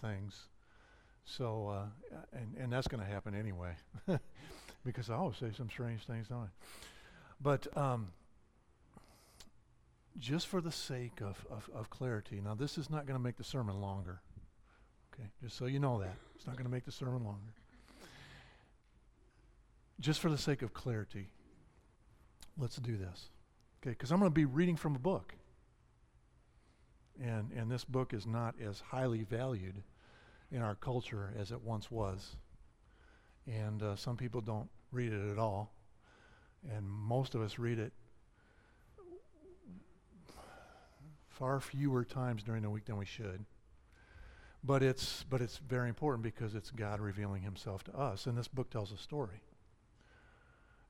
things. So, uh, and, and that's going to happen anyway, because I always say some strange things, don't I? But um, just for the sake of, of, of clarity, now this is not going to make the sermon longer. Okay, just so you know that. It's not going to make the sermon longer. Just for the sake of clarity, let's do this. Okay, because I'm going to be reading from a book. And, and this book is not as highly valued in our culture as it once was. And uh, some people don't read it at all. And most of us read it far fewer times during the week than we should. But it's, but it's very important because it's God revealing himself to us. And this book tells a story.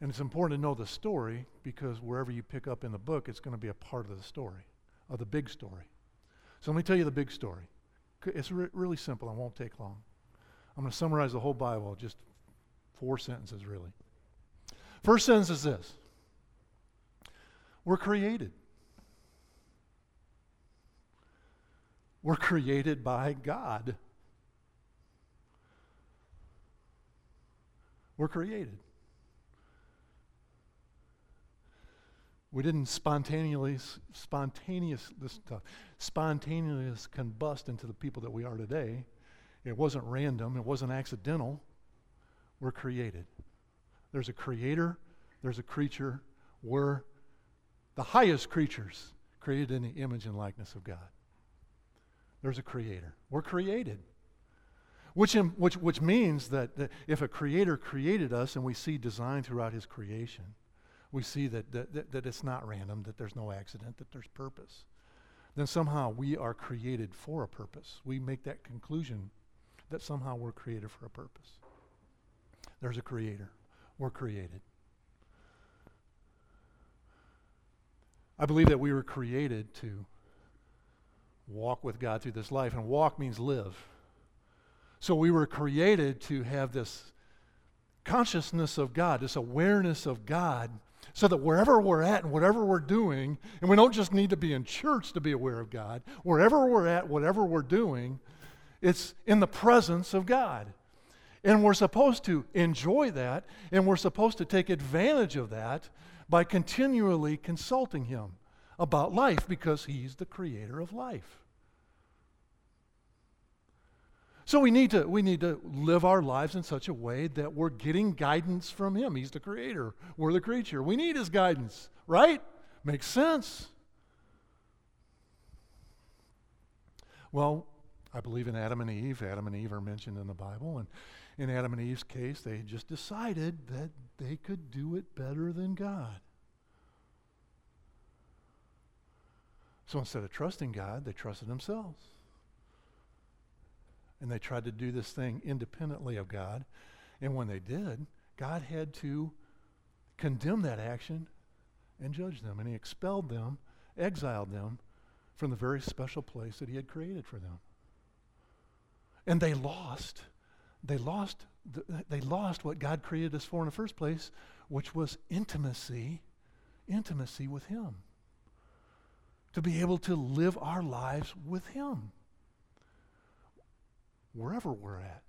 And it's important to know the story because wherever you pick up in the book, it's going to be a part of the story, of the big story. So let me tell you the big story. It's re- really simple and won't take long. I'm going to summarize the whole Bible, just four sentences, really. First sentence is this We're created. We're created by God. We're created. We didn't spontaneously, spontaneous, this stuff, spontaneous combust into the people that we are today. It wasn't random. It wasn't accidental. We're created. There's a creator. There's a creature. We're the highest creatures created in the image and likeness of God. There's a creator. We're created. Which, which, which means that, that if a creator created us and we see design throughout his creation, we see that, that, that, it's not random, that there's no accident, that there's purpose, then somehow we are created for a purpose. We make that conclusion that somehow we're created for a purpose. There's a creator. We're created. I believe that we were created to walk with God through this life, and walk means live. So we were created to have this consciousness of God, this awareness of God so that wherever we're at and whatever we're doing, and we don't just need to be in church to be aware of God, wherever we're at, whatever we're doing, it's in the presence of God. And we're supposed to enjoy that, and we're supposed to take advantage of that by continually consulting Him about life because He's the creator of life. So we need to we need to live our lives in such a way that we're getting guidance from him. He's the creator. We're the creature. We need his guidance, right? Makes sense. Well, I believe in Adam and Eve. Adam and Eve are mentioned in the Bible and in Adam and Eve's case, they just decided that they could do it better than God. So instead of trusting God, they trusted themselves and they tried to do this thing independently of God. And when they did, God had to condemn that action and judge them. And he expelled them, exiled them from the very special place that he had created for them. And they lost. They lost, they lost what God created us for in the first place, which was intimacy, intimacy with him. To be able to live our lives with him wherever we're at.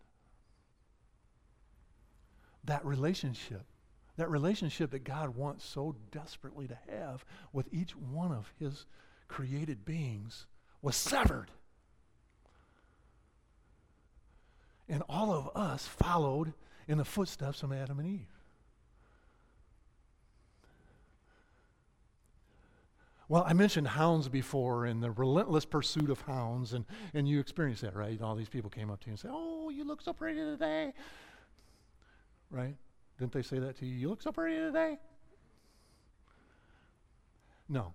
That relationship, that relationship that God wants so desperately to have with each one of his created beings, was severed. And all of us followed in the footsteps of Adam and Eve. Well, I mentioned hounds before and the relentless pursuit of hounds, and, and you experienced that, right? All these people came up to you and said, Oh, you look so pretty today. Right? Didn't they say that to you? You look so pretty today? No.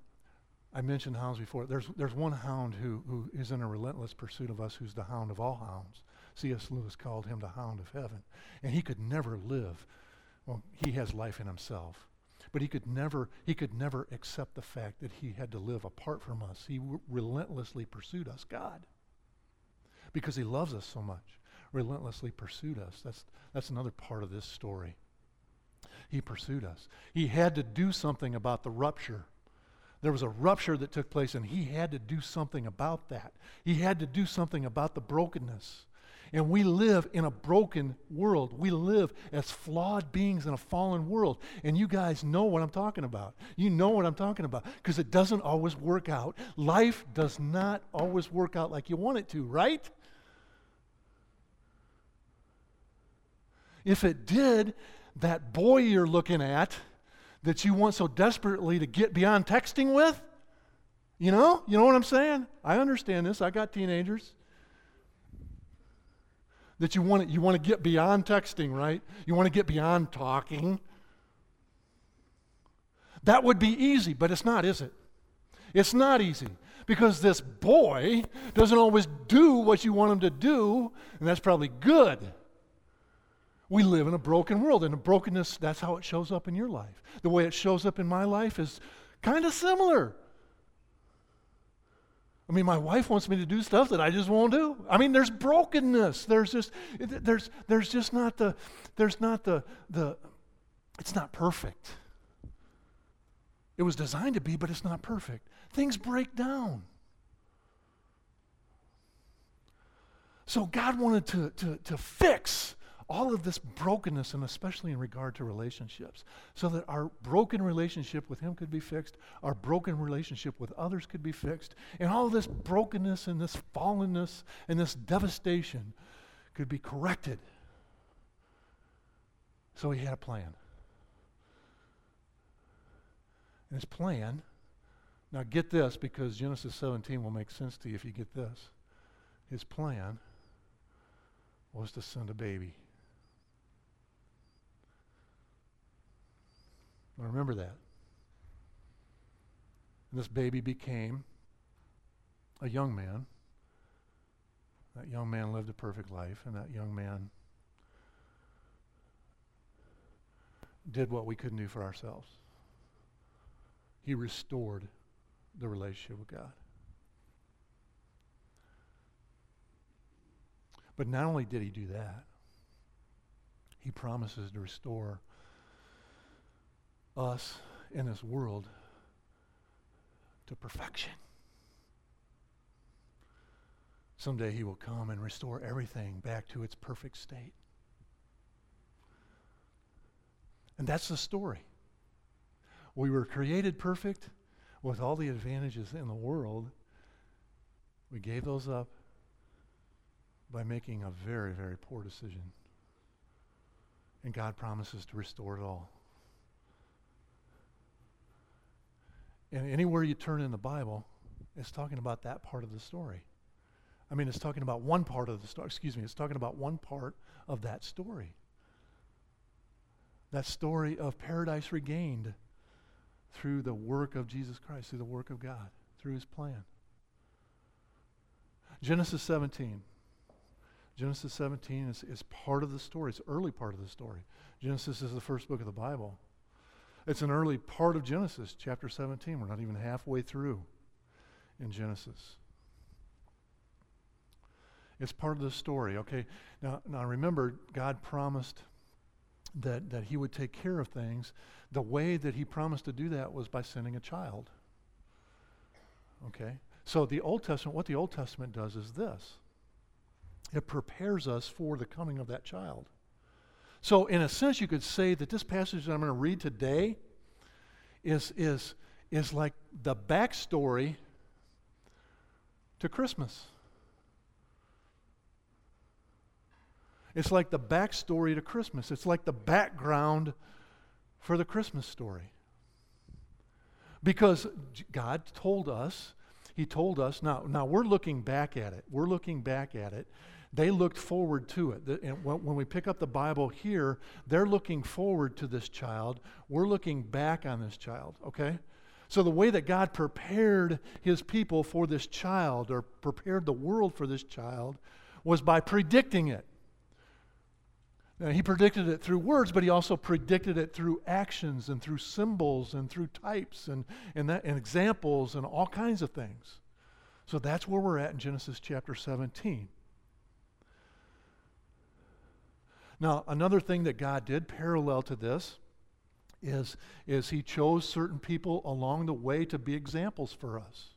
I mentioned hounds before. There's, there's one hound who, who is in a relentless pursuit of us who's the hound of all hounds. C.S. Lewis called him the hound of heaven. And he could never live. Well, he has life in himself. But he could never, he could never accept the fact that he had to live apart from us. He w- relentlessly pursued us, God, because he loves us so much. Relentlessly pursued us. That's, that's another part of this story. He pursued us. He had to do something about the rupture There was a rupture that took place, and he had to do something about that. He had to do something about the brokenness. And we live in a broken world. We live as flawed beings in a fallen world. And you guys know what I'm talking about. You know what I'm talking about because it doesn't always work out. Life does not always work out like you want it to, right? If it did, that boy you're looking at that you want so desperately to get beyond texting with, you know? You know what I'm saying? I understand this. I got teenagers that you want to, you want to get beyond texting, right? You want to get beyond talking. That would be easy, but it's not, is it? It's not easy because this boy doesn't always do what you want him to do, and that's probably good. We live in a broken world, and a brokenness, that's how it shows up in your life. The way it shows up in my life is kind of similar. I mean, my wife wants me to do stuff that I just won't do. I mean, there's brokenness. There's just there's there's just not the there's not the the it's not perfect. It was designed to be, but it's not perfect. Things break down. So God wanted to, to, to fix all of this brokenness, and especially in regard to relationships, so that our broken relationship with Him could be fixed, our broken relationship with others could be fixed, and all this brokenness and this fallenness and this devastation could be corrected. So He had a plan. And His plan, now get this because Genesis 17 will make sense to you if you get this. His plan was to send a baby. Now remember that. And this baby became a young man. That young man lived a perfect life, and that young man did what we couldn't do for ourselves. He restored the relationship with God. But not only did he do that, he promises to restore us in this world to perfection. Someday he will come and restore everything back to its perfect state. And that's the story. We were created perfect with all the advantages in the world. We gave those up by making a very, very poor decision. And God promises to restore it all. And anywhere you turn in the Bible, it's talking about that part of the story. I mean, it's talking about one part of the story. Excuse me, it's talking about one part of that story. That story of paradise regained through the work of Jesus Christ, through the work of God, through his plan. Genesis 17. Genesis 17 is, is part of the story. It's early part of the story. Genesis is the first book of the Bible. It's an early part of Genesis, chapter 17. We're not even halfway through in Genesis. It's part of the story, okay? Now, now remember, God promised that, that He would take care of things. The way that He promised to do that was by sending a child. Okay? So the Old Testament, what the Old Testament does is this it prepares us for the coming of that child. So, in a sense, you could say that this passage that I'm going to read today is, is, is like the backstory to Christmas. It's like the backstory to Christmas. It's like the background for the Christmas story. Because God told us, He told us, now, now we're looking back at it. We're looking back at it they looked forward to it. And when we pick up the Bible here, they're looking forward to this child. We're looking back on this child, okay? So, the way that God prepared his people for this child, or prepared the world for this child, was by predicting it. Now, he predicted it through words, but he also predicted it through actions and through symbols and through types and, and, that, and examples and all kinds of things. So, that's where we're at in Genesis chapter 17. Now, another thing that God did parallel to this is, is he chose certain people along the way to be examples for us.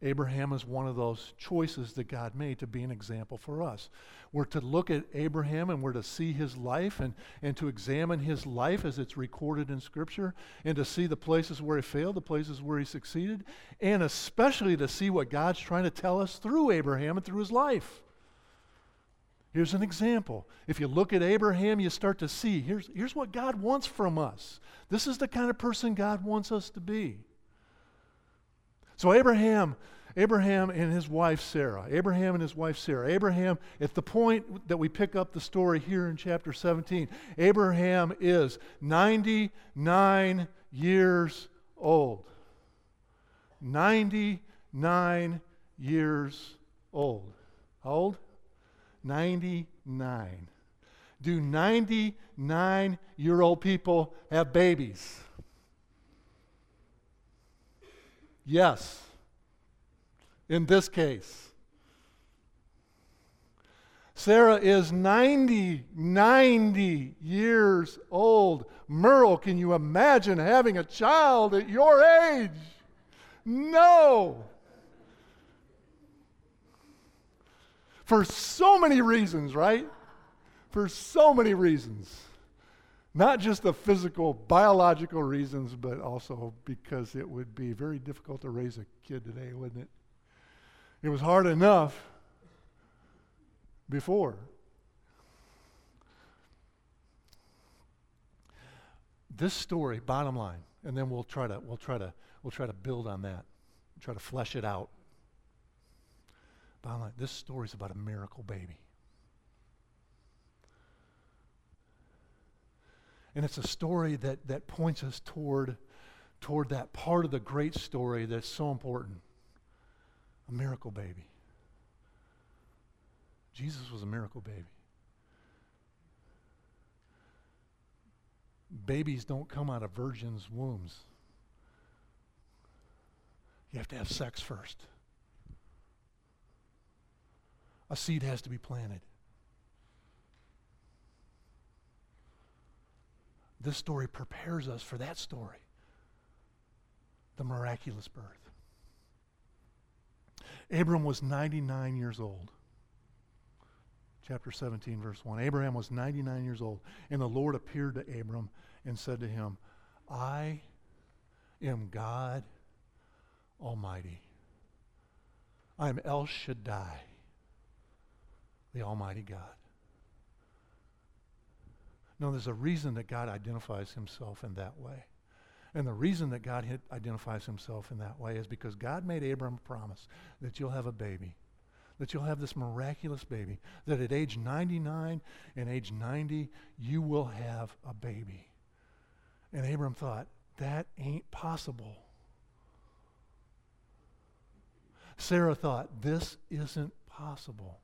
Abraham is one of those choices that God made to be an example for us. We're to look at Abraham and we're to see his life and, and to examine his life as it's recorded in Scripture and to see the places where he failed, the places where he succeeded, and especially to see what God's trying to tell us through Abraham and through his life. Here's an example. If you look at Abraham, you start to see here's, here's what God wants from us. This is the kind of person God wants us to be. So Abraham, Abraham and his wife Sarah, Abraham and his wife Sarah, Abraham, at the point that we pick up the story here in chapter 17, Abraham is 99 years old. 99 years old. How old? 99. Do 99 year old people have babies? Yes. In this case, Sarah is 90, 90 years old. Merle, can you imagine having a child at your age? No. For so many reasons, right? For so many reasons. Not just the physical, biological reasons, but also because it would be very difficult to raise a kid today, wouldn't it? It was hard enough before. This story, bottom line, and then we'll try to we'll try to we'll try to build on that, try to flesh it out. Bottom line, this story is about a miracle baby. And it's a story that, that points us toward, toward that part of the great story that's so important a miracle baby. Jesus was a miracle baby. Babies don't come out of virgins' wombs. You have to have sex first. A seed has to be planted. This story prepares us for that story the miraculous birth. Abram was 99 years old. Chapter 17, verse 1. Abraham was 99 years old, and the Lord appeared to Abram and said to him, I am God Almighty. I am El Shaddai, the Almighty God. No, there's a reason that God identifies himself in that way. And the reason that God identifies himself in that way is because God made Abram a promise that you'll have a baby, that you'll have this miraculous baby, that at age 99 and age 90, you will have a baby. And Abram thought, that ain't possible. Sarah thought, this isn't possible.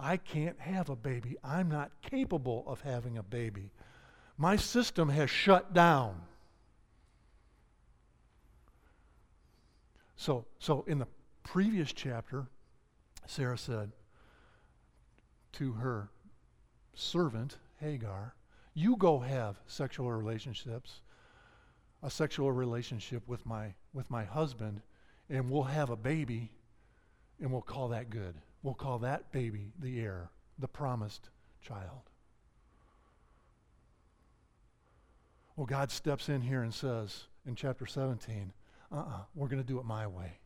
I can't have a baby. I'm not capable of having a baby. My system has shut down. So, so in the previous chapter, Sarah said to her servant, Hagar, you go have sexual relationships, a sexual relationship with my, with my husband, and we'll have a baby, and we'll call that good. We'll call that baby the heir, the promised child. Well, God steps in here and says in chapter 17, uh uh-uh, uh, we are going to do it my way.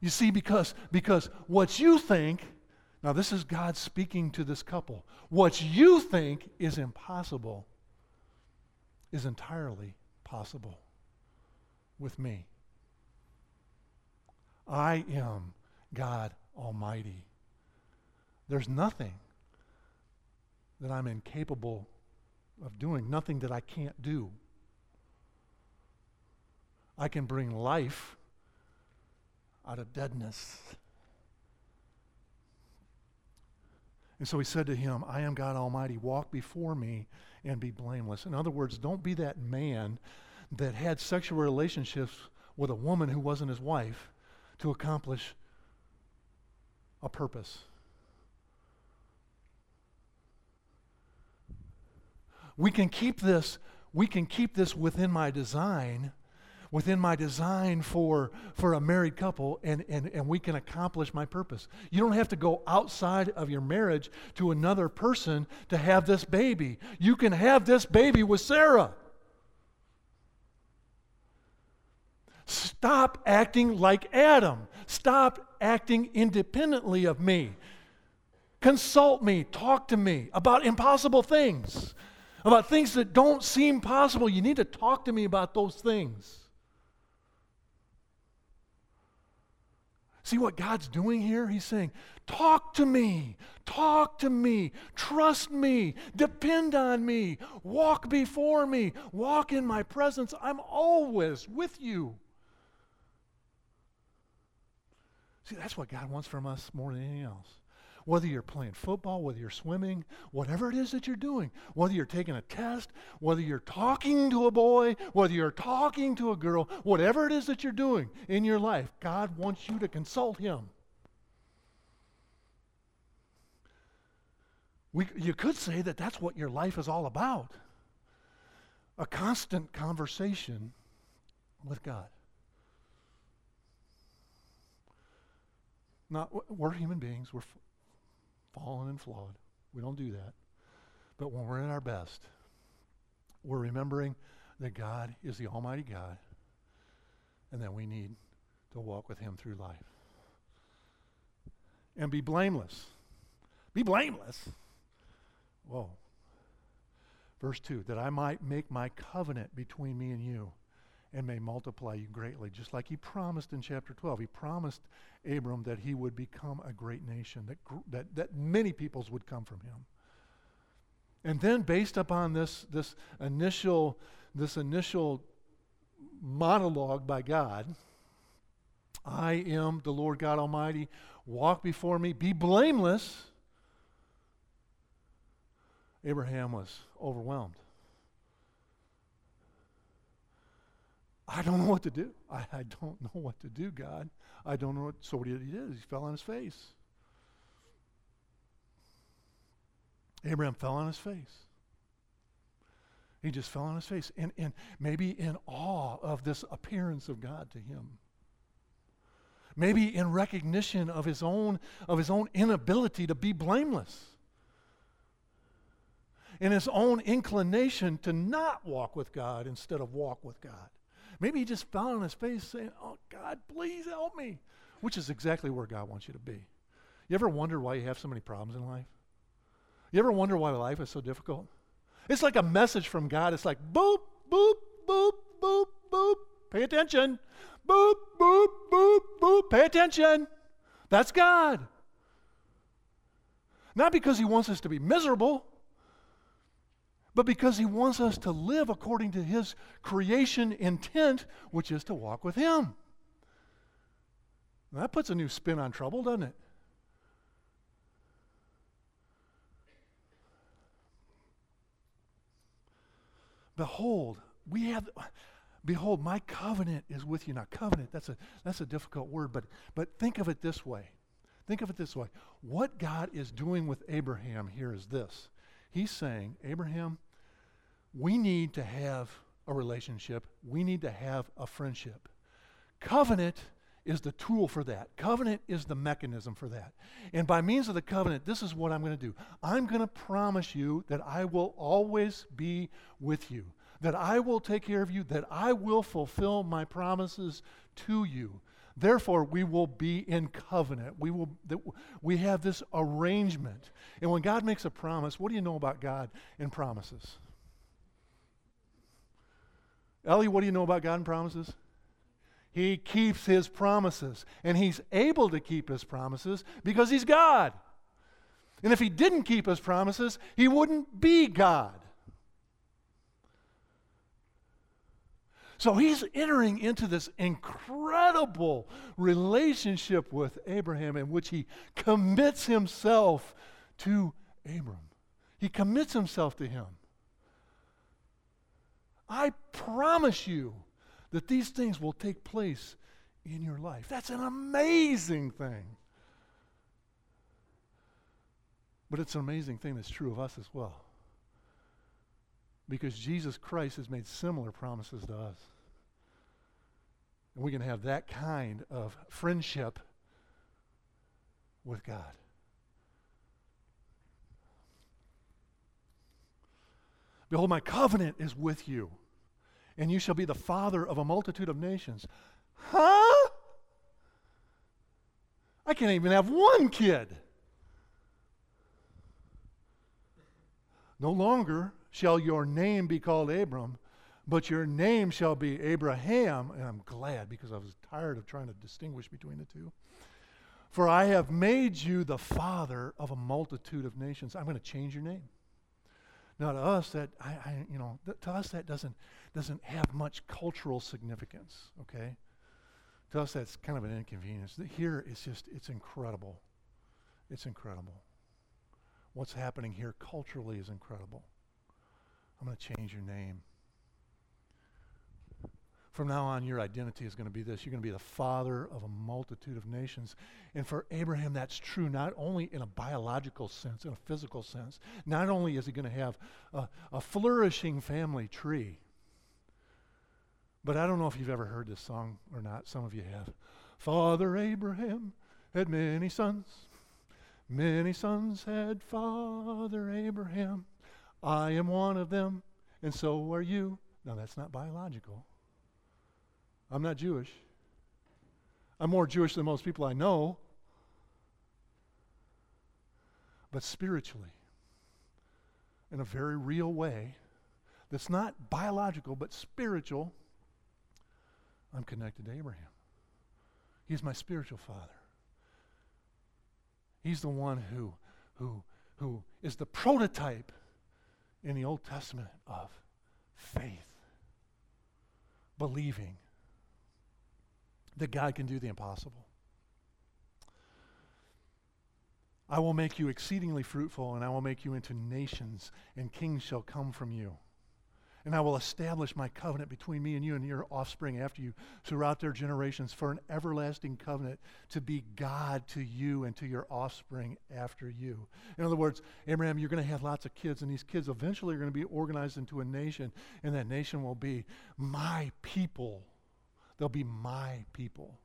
You see, because, because what you think, now this is God speaking to this couple, what you think is impossible is entirely possible with me. I am God Almighty. There's nothing that I'm incapable of doing, nothing that I can't do. I can bring life out of deadness. And so he said to him, I am God Almighty. Walk before me and be blameless. In other words, don't be that man that had sexual relationships with a woman who wasn't his wife to accomplish a purpose. We can keep this, we can keep this within my design, within my design for, for a married couple, and, and, and we can accomplish my purpose. You don't have to go outside of your marriage to another person to have this baby. You can have this baby with Sarah. Stop acting like Adam. Stop acting independently of me. Consult me, talk to me about impossible things, about things that don't seem possible. You need to talk to me about those things. See what God's doing here? He's saying, Talk to me, talk to me, trust me, depend on me, walk before me, walk in my presence. I'm always with you. See, that's what God wants from us more than anything else. Whether you're playing football, whether you're swimming, whatever it is that you're doing, whether you're taking a test, whether you're talking to a boy, whether you're talking to a girl, whatever it is that you're doing in your life, God wants you to consult Him. We, you could say that that's what your life is all about a constant conversation with God. Not, we're human beings. We're f- fallen and flawed. We don't do that. But when we're in our best, we're remembering that God is the Almighty God and that we need to walk with Him through life. And be blameless. Be blameless. Whoa. Verse 2 that I might make my covenant between me and you and may multiply you greatly, just like he promised in chapter 12. He promised Abram that he would become a great nation, that, that, that many peoples would come from him. And then, based upon this, this, initial, this initial monologue by God, I am the Lord God Almighty, walk before me, be blameless. Abraham was overwhelmed. I don't know what to do. I, I don't know what to do, God. I don't know what. So what he did he fell on his face. Abraham fell on his face. He just fell on his face. And, and maybe in awe of this appearance of God to him. Maybe in recognition of his own, of his own inability to be blameless. In his own inclination to not walk with God instead of walk with God. Maybe he just fell on his face saying, Oh, God, please help me, which is exactly where God wants you to be. You ever wonder why you have so many problems in life? You ever wonder why life is so difficult? It's like a message from God. It's like boop, boop, boop, boop, boop. Pay attention. Boop, boop, boop, boop. Pay attention. That's God. Not because He wants us to be miserable, but because He wants us to live according to His creation intent, which is to walk with Him. that puts a new spin on trouble, doesn't it? Behold, we have behold my covenant is with you now covenant that's a that's a difficult word but but think of it this way think of it this way what god is doing with abraham here is this he's saying abraham we need to have a relationship, we need to have a friendship. Covenant is the tool for that. Covenant is the mechanism for that. And by means of the covenant, this is what I'm going to do. I'm going to promise you that I will always be with you, that I will take care of you, that I will fulfill my promises to you. Therefore, we will be in covenant. We, will, we have this arrangement. And when God makes a promise, what do you know about God and promises? Ellie, what do you know about God and promises? He keeps his promises. And he's able to keep his promises because he's God. And if he didn't keep his promises, he wouldn't be God. So he's entering into this incredible relationship with Abraham in which he commits himself to Abram. He commits himself to him. I promise you that these things will take place in your life. That's an amazing thing. But it's an amazing thing that's true of us as well. because Jesus Christ has made similar promises to us. And we can have that kind of friendship with God. Behold, my covenant is with you, and you shall be the father of a multitude of nations. Huh? I can't even have one kid. No longer shall your name be called Abram, but your name shall be Abraham. And I'm glad because I was tired of trying to distinguish between the two. For I have made you the father of a multitude of nations. I'm going to change your name. Now to us that I, I you know th- to us that doesn't doesn't have much cultural significance. Okay, to us that's kind of an inconvenience. Here it's just it's incredible. It's incredible. What's happening here culturally is incredible. I'm going to change your name. From now on, your identity is going to be this. You're going to be the father of a multitude of nations. And for Abraham, that's true not only in a biological sense, in a physical sense. Not only is he going to have a, a flourishing family tree, but I don't know if you've ever heard this song or not. Some of you have. Father Abraham had many sons. Many sons had Father Abraham. I am one of them, and so are you. Now, that's not biological. I'm not Jewish. I'm more Jewish than most people I know. But spiritually, in a very real way, that's not biological, but spiritual, I'm connected to Abraham. He's my spiritual father. He's the one who, who, who is the prototype in the Old Testament of faith, believing that God can do the impossible. I will make you exceedingly fruitful, and I will make you into nations, and kings shall come from you. And I will establish my covenant between me and you and your offspring after you throughout their generations for an everlasting covenant to be God to you and to your offspring after you. In other words, Abraham, you're going to have lots of kids, and these kids eventually are going to be organized into a nation, and that nation will be my people. They'll be my people.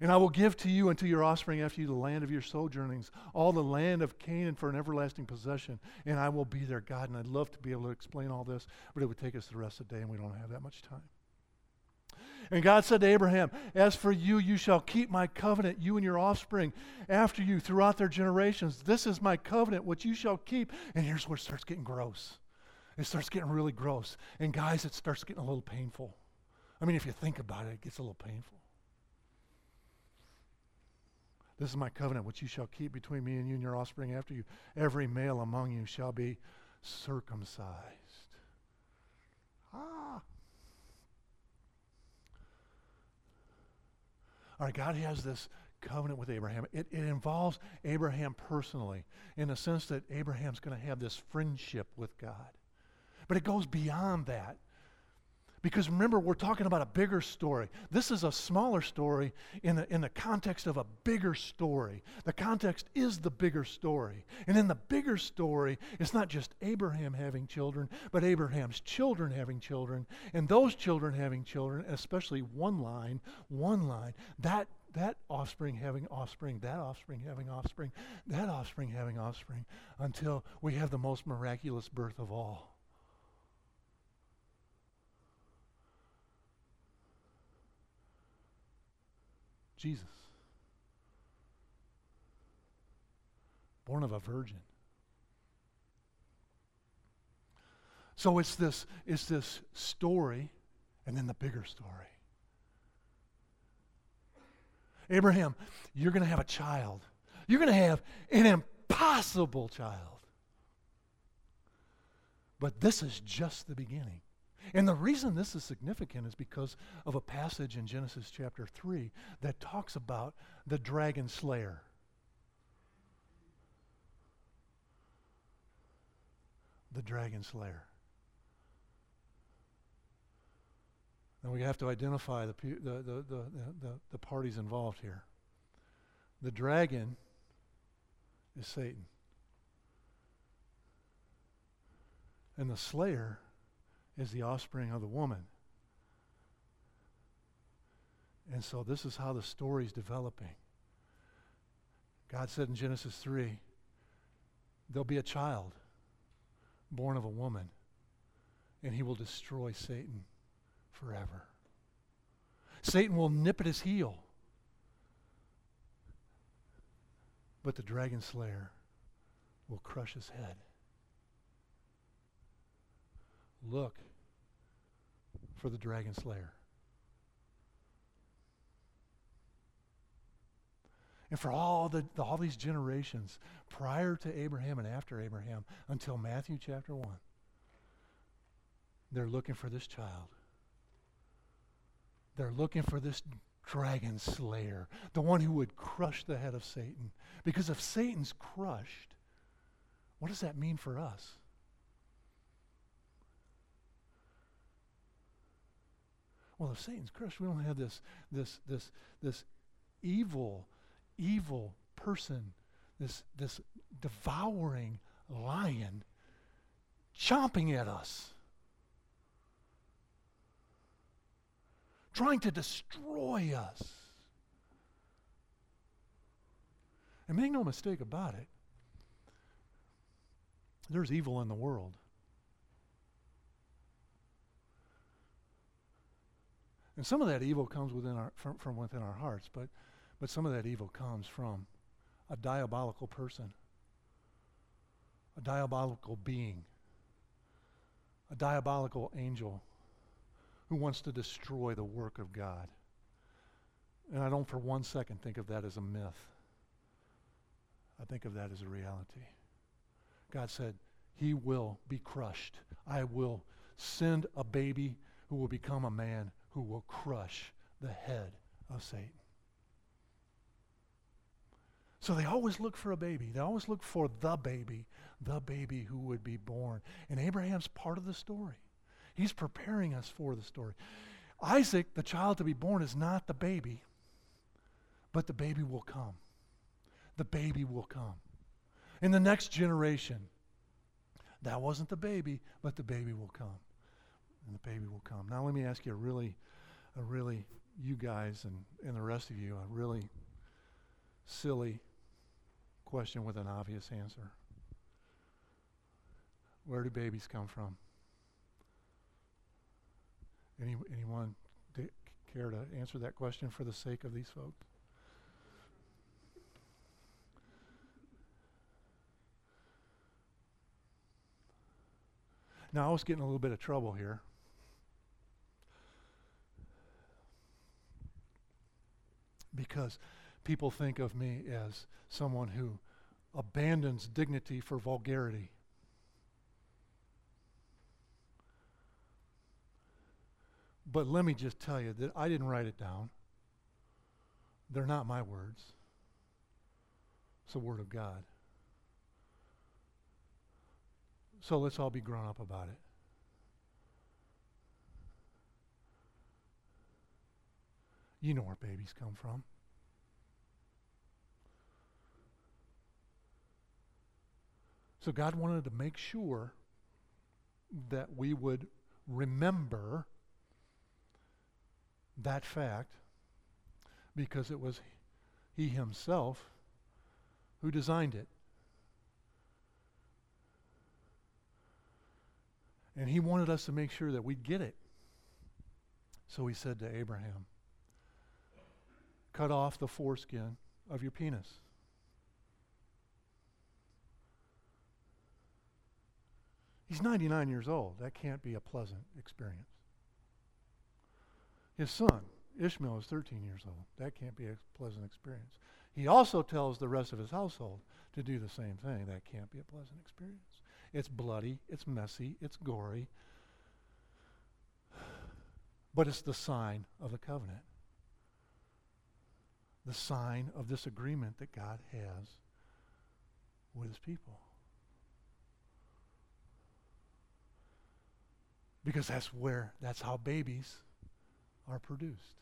And I will give to you and to your offspring after you the land of your sojournings, all the land of Canaan for an everlasting possession, and I will be their God. And I'd love to be able to explain all this, but it would take us the rest of the day, and we don't have that much time. And God said to Abraham, As for you, you shall keep my covenant, you and your offspring after you throughout their generations. This is my covenant, which you shall keep. And here's where it starts getting gross. It starts getting really gross. And guys, it starts getting a little painful. I mean, if you think about it, it gets a little painful. This is my covenant which you shall keep between me and you and your offspring after you. Every male among you shall be circumcised. Ah. All right, God has this covenant with Abraham. It, it involves Abraham personally in the sense that Abraham's going to have this friendship with God. But it goes beyond that. Because remember, we're talking about a bigger story. This is a smaller story in the, in the context of a bigger story. The context is the bigger story. And in the bigger story, it's not just Abraham having children, but Abraham's children having children, and those children having children, especially one line, one line. That that offspring having offspring, that offspring having offspring, that offspring having offspring, until we have the most miraculous birth of all. Jesus. Born of a virgin. So it's this, it's this story and then the bigger story. Abraham, you're going to have a child. You're going to have an impossible child. But this is just the beginning. And the reason this is significant is because of a passage in Genesis chapter 3 that talks about the dragon slayer. The dragon slayer. And we have to identify the, the, the, the, parties involved here. The dragon is Satan. And the slayer is the offspring of the woman. And so this is how the story is developing. God said in Genesis 3 there'll be a child born of a woman, and he will destroy Satan forever. Satan will nip at his heel. But the dragon slayer will crush his head. Look for the dragon slayer. And for all, the, the, all these generations, prior to Abraham and after Abraham, until Matthew chapter 1, they're looking for this child. They're looking for this dragon slayer, the one who would crush the head of Satan. Because if Satan's crushed, what does that mean for us? Well, if Satan's crushed, we don't have this, this, this, this evil, evil person, this, this devouring lion chomping at us. trying to destroy us. And make no mistake about it, there's evil in the world. And some of that evil comes within our, from, from within our hearts, but, but some of that evil comes from a diabolical person, a diabolical being, a diabolical angel who wants to destroy the work of God. And I don't for one second think of that as a myth. I think of that as a reality. God said, He will be crushed. I will send a baby who will become a man who will crush the head of Satan. So they always look for a baby. They always look for the baby, the baby who would be born. And Abraham's part of the story. He's preparing us for the story. Isaac, the child to be born, is not the baby, but the baby will come. The baby will come. In the next generation, that wasn't the baby, but the baby will come. And the baby will come. Now let me ask you a really, a really, you guys and, and the rest of you, a really silly question with an obvious answer. Where do babies come from? Any, anyone care to answer that question for the sake of these folks? Now, I was getting a little bit of trouble here. Because people think of me as someone who abandons dignity for vulgarity. But let me just tell you that I didn't write it down. They're not my words. It's the Word of God. So let's all be grown up about it. You know where babies come from. So God wanted to make sure that we would remember that fact because it was he himself who designed it. And he wanted us to make sure that we'd get it. So he said to Abraham, Cut off the foreskin of your penis. He's 99 years old. That can't be a pleasant experience. His son, Ishmael, is 13 years old. That can't be a pleasant experience. He also tells the rest of his household to do the same thing. That can't be a pleasant experience. It's bloody, it's messy, it's gory, but it's the sign of the covenant. The sign of this agreement that God has with his people. Because that's where, that's how babies are produced.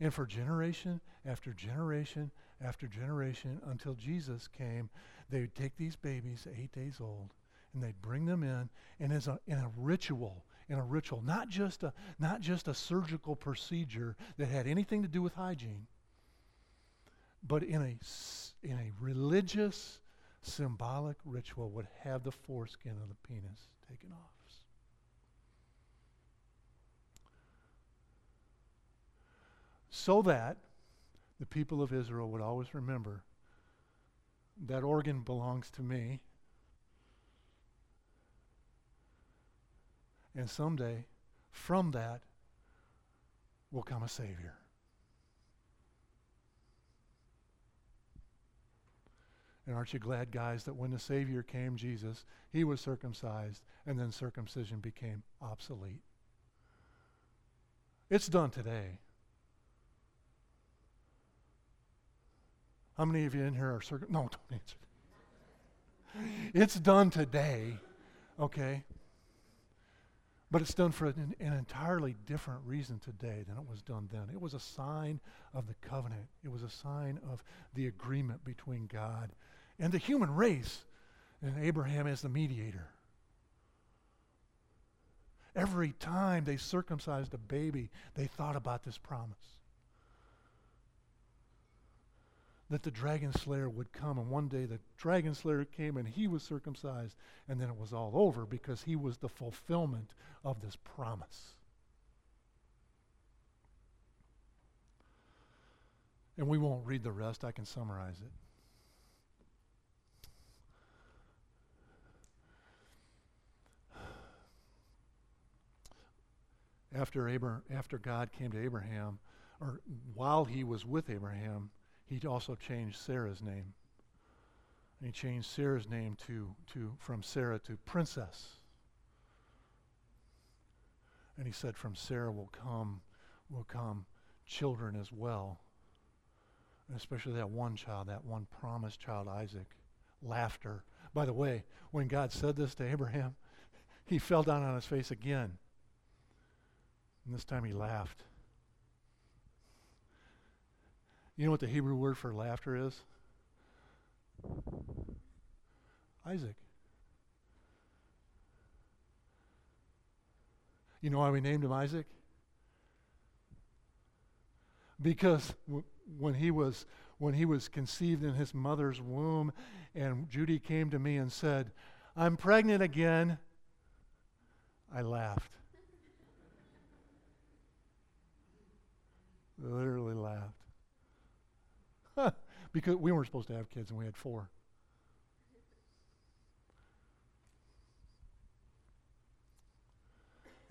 And for generation after generation after generation until Jesus came, they would take these babies, eight days old, and they'd bring them in, and as a, in a ritual, in a ritual, not just a, not just a surgical procedure that had anything to do with hygiene, but in a, in a religious, symbolic ritual would have the foreskin of the penis taken off. So that the people of Israel would always remember that organ belongs to me. And someday, from that, will come a Savior. And aren't you glad, guys, that when the Savior came, Jesus, he was circumcised, and then circumcision became obsolete? It's done today. How many of you in here are circum? No, don't answer. It's done today, okay? But it's done for an, an, entirely different reason today than it was done then. It was a sign of the covenant, it was a sign of the agreement between God and the human race, and Abraham as the mediator. Every time they circumcised a baby, they thought about this promise that the dragon slayer would come. And one day the dragon slayer came and he was circumcised. And then it was all over because he was the fulfillment of this promise. And we won't read the rest, I can summarize it. After, Abra- after God came to Abraham, or while he was with Abraham, he also changed Sarah's name. And he changed Sarah's name to, to, from Sarah to princess. And he said, From Sarah will come, will come children as well. And especially that one child, that one promised child, Isaac. Laughter. By the way, when God said this to Abraham, he fell down on his face again. And this time he laughed. You know what the Hebrew word for laughter is? Isaac. You know why we named him Isaac? Because w- when he was when he was conceived in his mother's womb and Judy came to me and said, "I'm pregnant again." I laughed. Literally laughed. because we weren't supposed to have kids and we had four.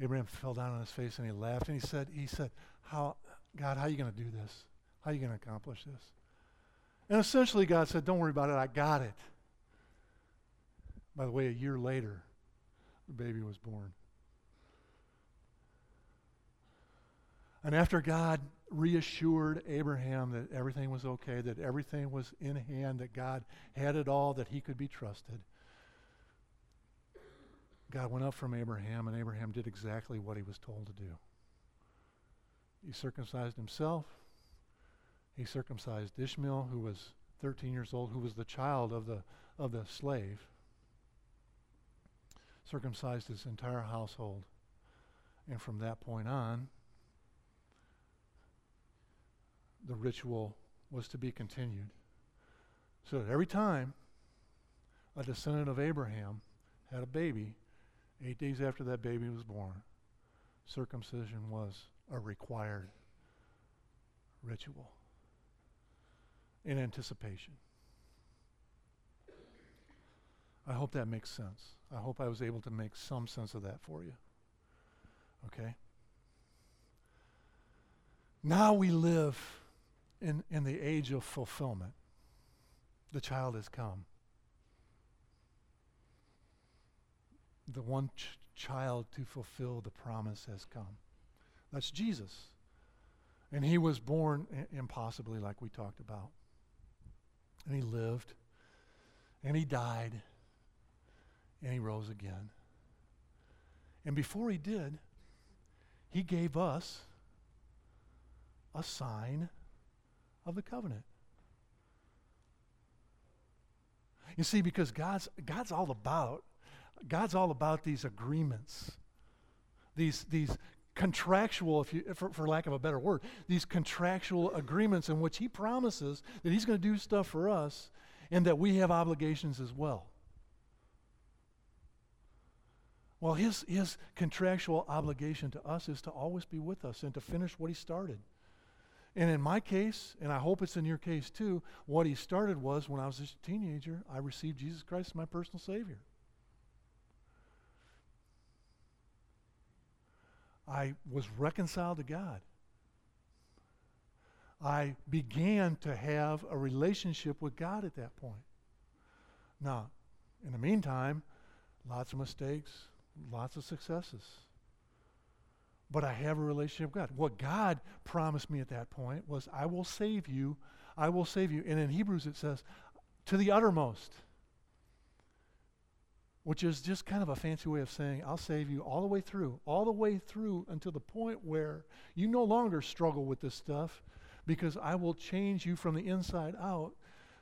Abraham fell down on his face and he laughed and he said, he said, How God, how are you going to do this? How are you going to accomplish this? And essentially God said, Don't worry about it, I got it. By the way, a year later, the baby was born. And after God reassured Abraham that everything was okay, that everything was in hand, that God had it all, that he could be trusted. God went up from Abraham, and Abraham did exactly what he was told to do. He circumcised himself. He circumcised Ishmael, who was 13 years old, who was the child of the, of the slave. Circumcised his entire household. And from that point on, the ritual was to be continued. So that every time a descendant of Abraham had a baby, eight days after that baby was born, circumcision was a required ritual in anticipation. I hope that makes sense. I hope I was able to make some sense of that for you. Okay? Now we live in, in the age of fulfillment. The child has come. The one ch- child to fulfill the promise has come. That's Jesus. And he was born I- impossibly, like we talked about. And he lived. And he died. And he rose again. And before he did, he gave us a sign of the covenant. You see, because God's, God's all about, God's all about these agreements, these, these contractual, if you, for, for lack of a better word, these contractual agreements in which He promises that He's going to do stuff for us and that we have obligations as well. Well, his, his contractual obligation to us is to always be with us and to finish what he started. And in my case, and I hope it's in your case too, what he started was when I was a teenager, I received Jesus Christ as my personal Savior. I was reconciled to God. I began to have a relationship with God at that point. Now, in the meantime, lots of mistakes, lots of successes but I have a relationship with God. What God promised me at that point was, I will save you. I will save you. And in Hebrews it says, to the uttermost, which is just kind of a fancy way of saying, I'll save you all the way through, all the way through until the point where you no longer struggle with this stuff because I will change you from the inside out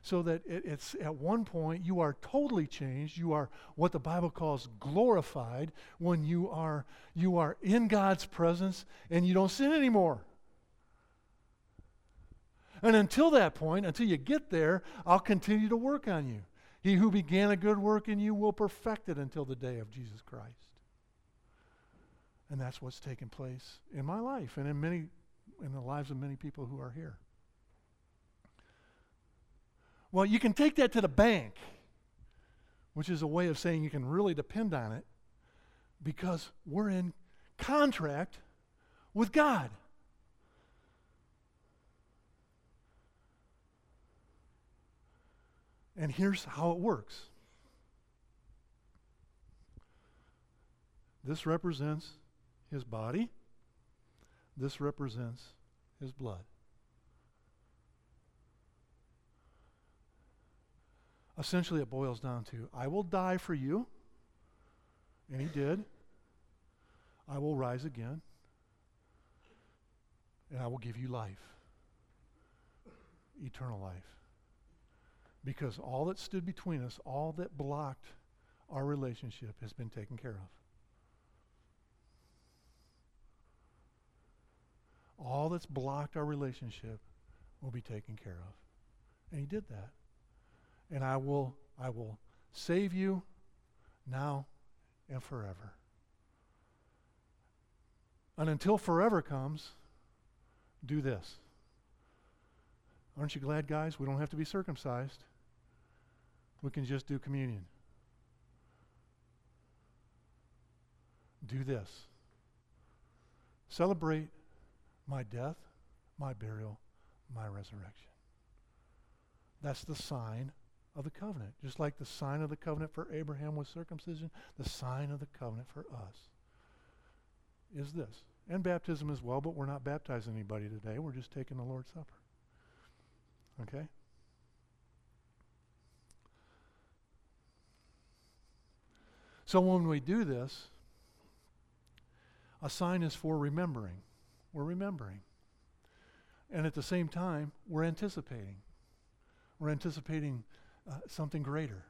so that it, it's at one point you are totally changed. You are what the Bible calls glorified when you are you are in God's presence and you don't sin anymore. And until that point, until you get there, I'll continue to work on you. He who began a good work in you will perfect it until the day of Jesus Christ. And that's what's taken place in my life and in many in the lives of many people who are here. Well, you can take that to the bank, which is a way of saying you can really depend on it because we're in contract with God. And here's how it works this represents his body, this represents his blood. Essentially it boils down to I will die for you. And he did. I will rise again. And I will give you life, eternal life. Because all that stood between us, all that blocked our relationship, has been taken care of. All that's blocked our relationship will be taken care of. And he did that and I will, I will save you now and forever. And until forever comes, do this. Aren't you glad, guys? We don't have to be circumcised. We can just do communion. Do this. Celebrate my death, my burial, my resurrection. That's the sign of the covenant. Just like the sign of the covenant for Abraham was circumcision, the sign of the covenant for us is this. And baptism as well, but we're not baptizing anybody today. We're just taking the Lord's Supper. Okay? So when we do this, a sign is for remembering. We're remembering. And at the same time, we're anticipating. We're anticipating uh, something greater,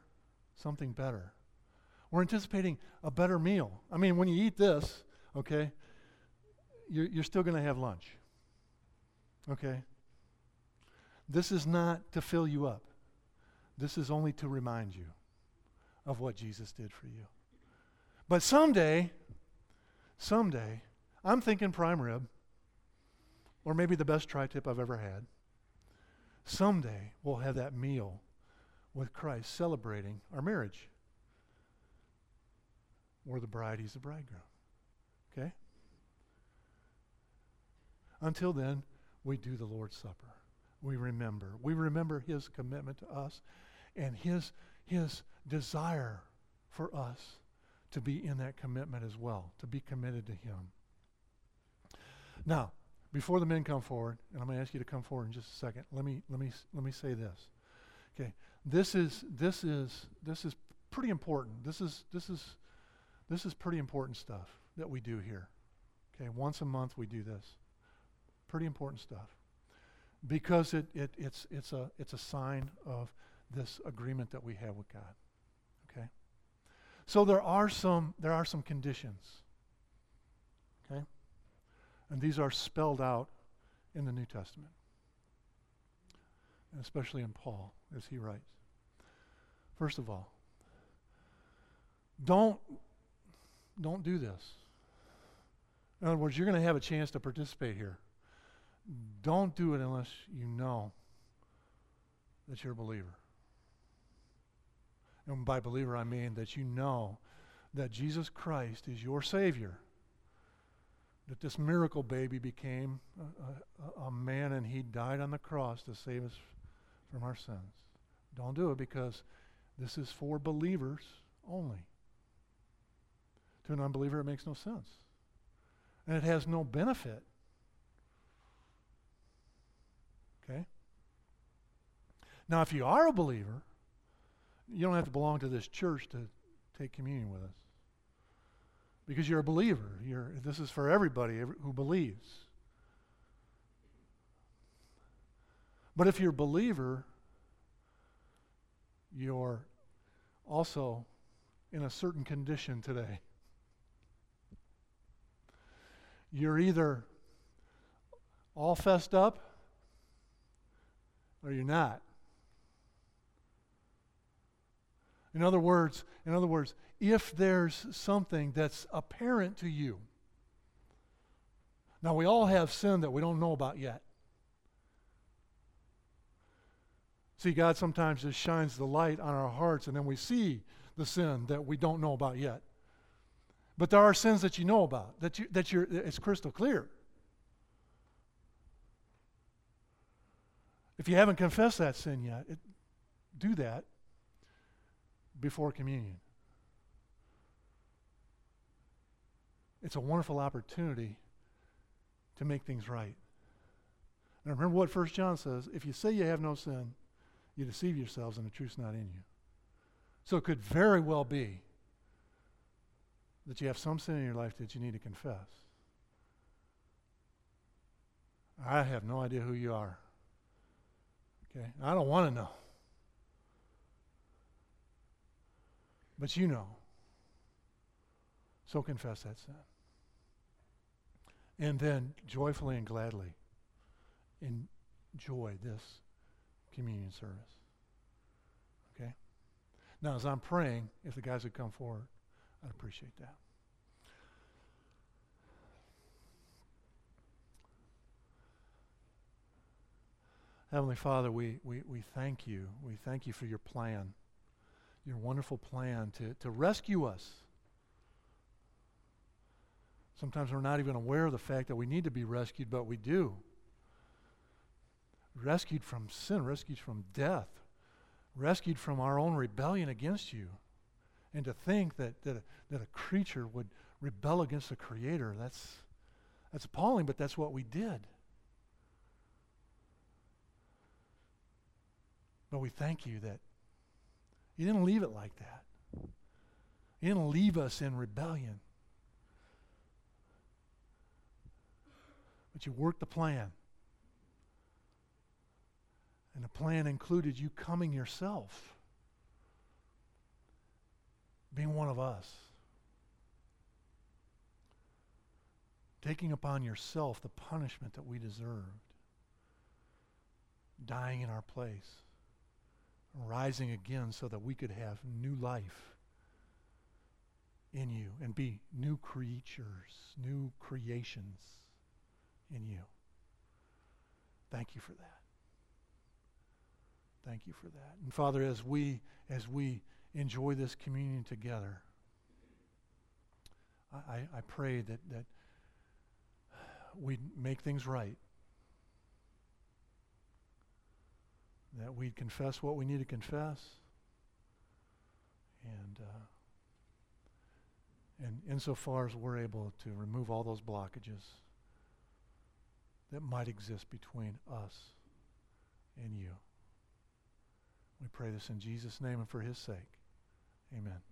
something better. We're anticipating a better meal. I mean, when you eat this, okay, you're, you're still going to have lunch. Okay? This is not to fill you up. This is only to remind you of what Jesus did for you. But someday, someday, I'm thinking prime rib, or maybe the best tri tip I've ever had. Someday, we'll have that meal with Christ celebrating our marriage. We're the bride, he's the bridegroom. Okay? Until then, we do the Lord's Supper. We remember. We remember his commitment to us and his, his desire for us to be in that commitment as well, to be committed to him. Now, before the men come forward, and I'm going to ask you to come forward in just a second, let me, let me, let me say this. Okay, this is this is this is pretty important. This is this is this is pretty important stuff that we do here. Okay, once a month we do this. pretty important stuff because it, it, it's, it's, a, it's a sign of this agreement that we have with God. Okay? So there are some, there are some conditions. Okay? And these are spelled out in the New Testament, and especially in Paul as he writes. First of all, don't, don't do this. In other words, you're going to have a chance to participate here. Don't do it unless you know that you're a believer. And by believer, I mean that you know that Jesus Christ is your Savior. That this miracle baby became a, a, a, man and he died on the cross to save us from our sins. Don't do it because this is for believers only. To an unbeliever, it makes no sense. And it has no benefit. Okay? Now, if you are a believer, you don't have to belong to this church to take communion with us. Because you're a believer. You're, this is for everybody who believes. But if you're a believer, you're also in a certain condition today. You're either all fessed up or you're not. In other words, in other words, if there's something that's apparent to you. Now we all have sin that we don't know about yet. See, God sometimes just shines the light on our hearts and then we see the sin that we don't know about yet. But there are sins that you know about, that you that you're it's crystal clear. If you haven't confessed that sin yet, it, do that before communion. It's a wonderful opportunity to make things right. Now remember what 1 John says if you say you have no sin, you deceive yourselves and the truth's not in you. So it could very well be that you have some sin in your life that you need to confess. I have no idea who you are. Okay? I don't want to know. But you know. So confess that sin. And then joyfully and gladly enjoy this communion service. Okay? Now, as I'm praying, if the guys would come forward, I'd appreciate that. Heavenly Father, we, we, we thank you. We thank you for your plan your wonderful plan to, to rescue us. Sometimes we're not even aware of the fact that we need to be rescued, but we do. Rescued from sin, rescued from death, rescued from our own rebellion against you. And to think that, that, a, that a creature would rebel against the Creator, that's, that's appalling, but that's what we did. But we thank you that you didn't leave it like that. You didn't leave us in rebellion. But you worked the plan. And the plan included you coming yourself, being one of us, taking upon yourself the punishment that we deserved, dying in our place rising again so that we could have new life in you and be new creatures, new creations in you. Thank you for that. Thank you for that. And Father, as we as we enjoy this communion together, I, I pray that, that we make things right that we'd confess what we need to confess, and uh, and insofar as we're able to remove all those blockages that might exist between us and you. We pray this in Jesus' name and for his sake. Amen.